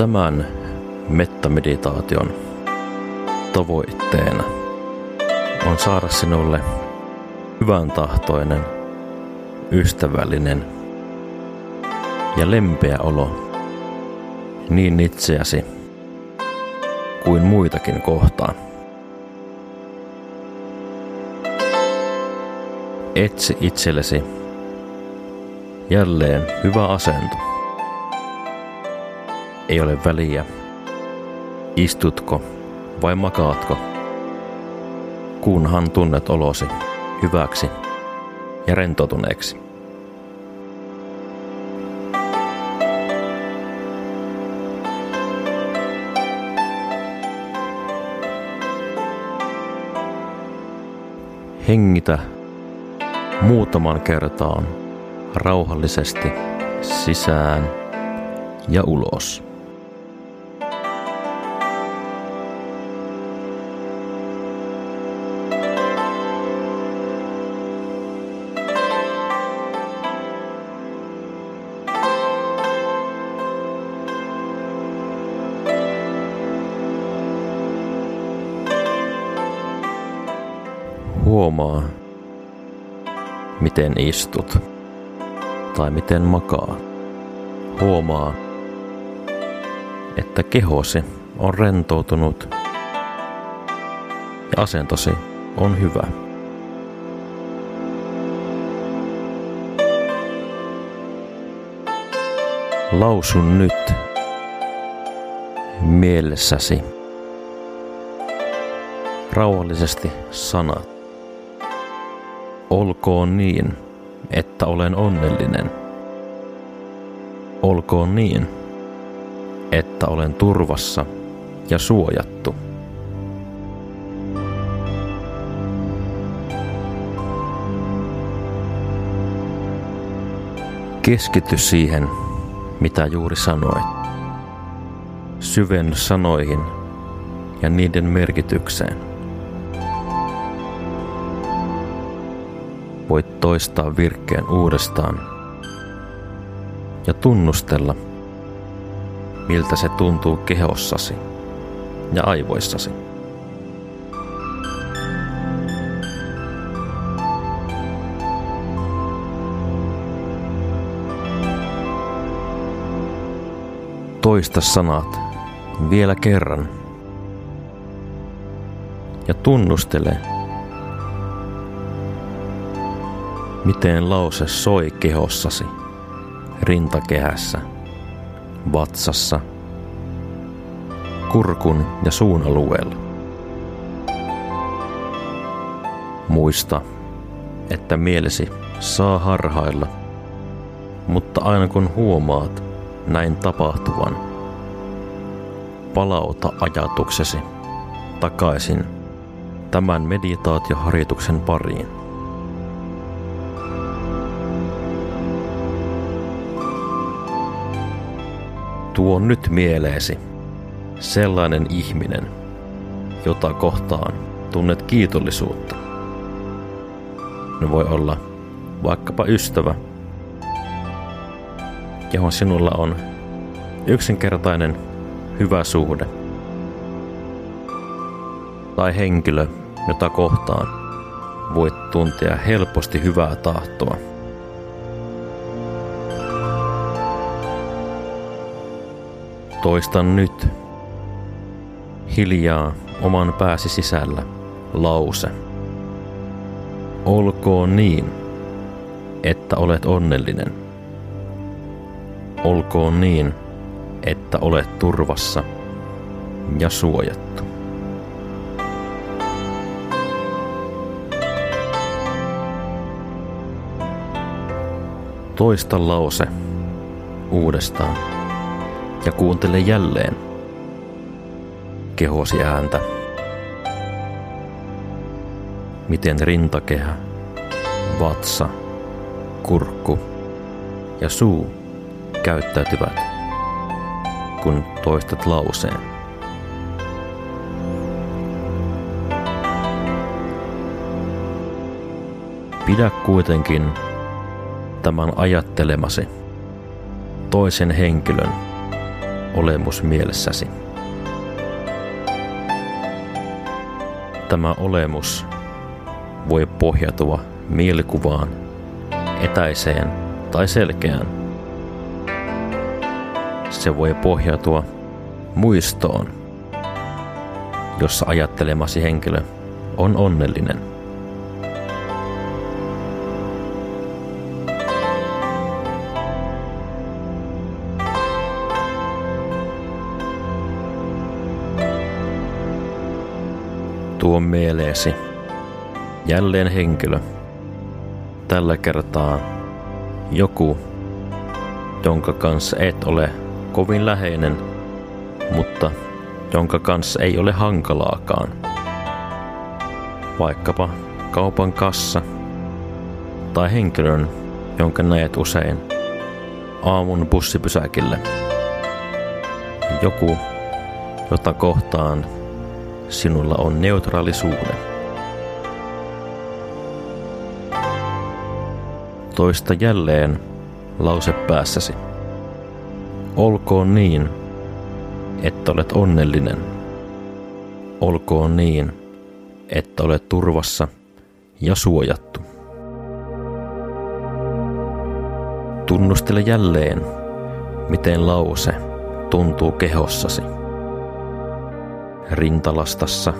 Tämän mettameditaation tavoitteena on saada sinulle hyvän tahtoinen, ystävällinen ja lempeä olo niin itseäsi kuin muitakin kohtaan. Etsi itsellesi jälleen hyvä asento. Ei ole väliä, istutko vai makaatko, kunhan tunnet olosi hyväksi ja rentoutuneeksi. Hengitä muutaman kertaan rauhallisesti sisään ja ulos. Huomaa, miten istut tai miten makaa. Huomaa, että kehosi on rentoutunut ja asentosi on hyvä. Lausun nyt mielessäsi rauhallisesti sanat. Olkoon niin, että olen onnellinen. Olkoon niin, että olen turvassa ja suojattu. Keskity siihen, mitä juuri sanoit. Syvenny sanoihin ja niiden merkitykseen. Voit toistaa virkkeen uudestaan ja tunnustella, miltä se tuntuu kehossasi ja aivoissasi. Toista sanat vielä kerran ja tunnustele, Miten lause soi kehossasi, rintakehässä, vatsassa, kurkun ja suun alueella. Muista, että mielesi saa harhailla, mutta aina kun huomaat näin tapahtuvan, palauta ajatuksesi takaisin tämän meditaatioharjoituksen pariin. Tuo nyt mieleesi sellainen ihminen, jota kohtaan tunnet kiitollisuutta. Ne voi olla vaikkapa ystävä, johon sinulla on yksinkertainen hyvä suhde. Tai henkilö, jota kohtaan voit tuntea helposti hyvää tahtoa. Toistan nyt hiljaa oman pääsi sisällä lause. Olkoon niin, että olet onnellinen. Olkoon niin, että olet turvassa ja suojattu. Toista lause uudestaan ja kuuntele jälleen kehosi ääntä. Miten rintakehä, vatsa, kurkku ja suu käyttäytyvät, kun toistat lauseen. Pidä kuitenkin tämän ajattelemasi toisen henkilön olemus mielessäsi. Tämä olemus voi pohjautua mielikuvaan, etäiseen tai selkeään. Se voi pohjautua muistoon, jossa ajattelemasi henkilö on onnellinen. Tuo mieleesi jälleen henkilö, tällä kertaa joku, jonka kanssa et ole kovin läheinen, mutta jonka kanssa ei ole hankalaakaan. Vaikkapa kaupan kassa tai henkilön, jonka näet usein aamun bussipysäkille. Joku, jota kohtaan sinulla on neutraalisuuden. Toista jälleen lause päässäsi. Olkoon niin, että olet onnellinen. Olkoon niin, että olet turvassa ja suojattu. Tunnustele jälleen, miten lause tuntuu kehossasi. Rintalastassa,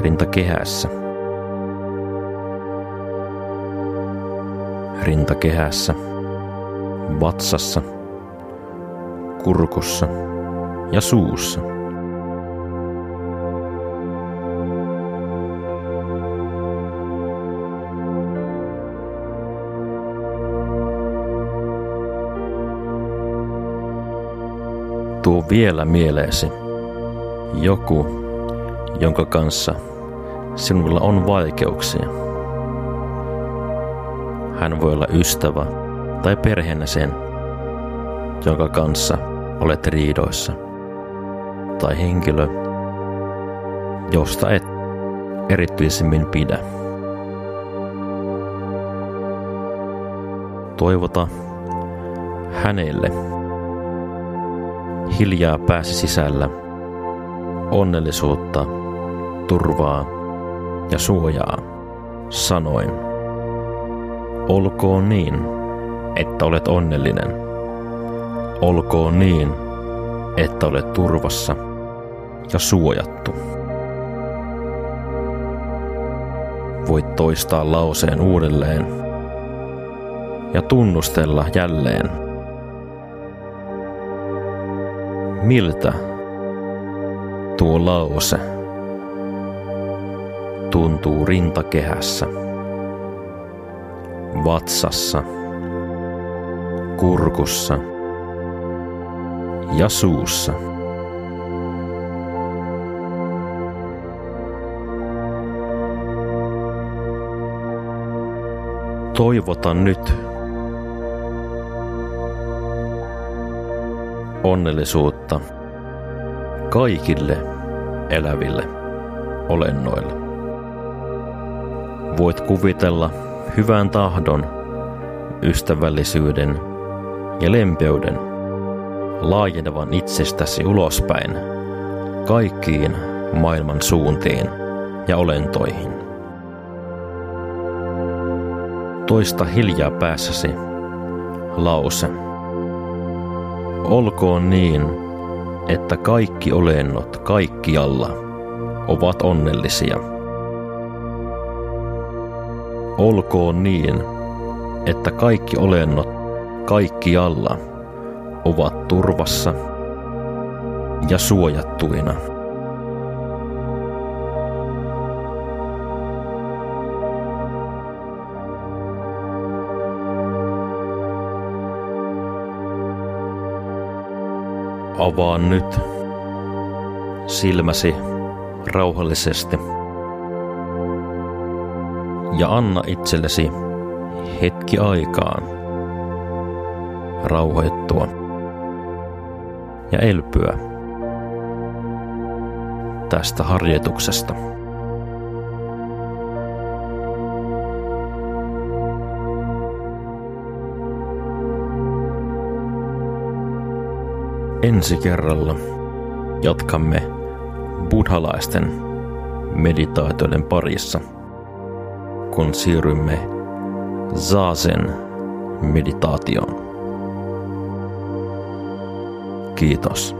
rintakehässä – rintakehässä, vatsassa, kurkussa ja suussa. Tuo vielä mieleesi joku, jonka kanssa sinulla on vaikeuksia. Hän voi olla ystävä tai perheenäsen, jonka kanssa olet riidoissa. Tai henkilö, josta et erityisemmin pidä. Toivota hänelle hiljaa pääsi sisällä onnellisuutta, turvaa ja suojaa sanoin. Olkoon niin, että olet onnellinen. Olkoon niin, että olet turvassa ja suojattu. Voit toistaa lauseen uudelleen ja tunnustella jälleen. Miltä tuo lause tuntuu rintakehässä? vatsassa, kurkussa ja suussa. Toivotan nyt onnellisuutta kaikille eläville olennoille. Voit kuvitella hyvän tahdon, ystävällisyyden ja lempeyden laajenevan itsestäsi ulospäin kaikkiin maailman suuntiin ja olentoihin. Toista hiljaa päässäsi lause. Olkoon niin, että kaikki olennot kaikkialla ovat onnellisia – Olkoon niin, että kaikki olennot kaikkialla ovat turvassa ja suojattuina. Avaa nyt silmäsi rauhallisesti ja anna itsellesi hetki aikaan rauhoittua ja elpyä tästä harjoituksesta. Ensi kerralla jatkamme buddhalaisten meditaatioiden parissa, kun siirrymme Zazen meditaatioon. Kiitos.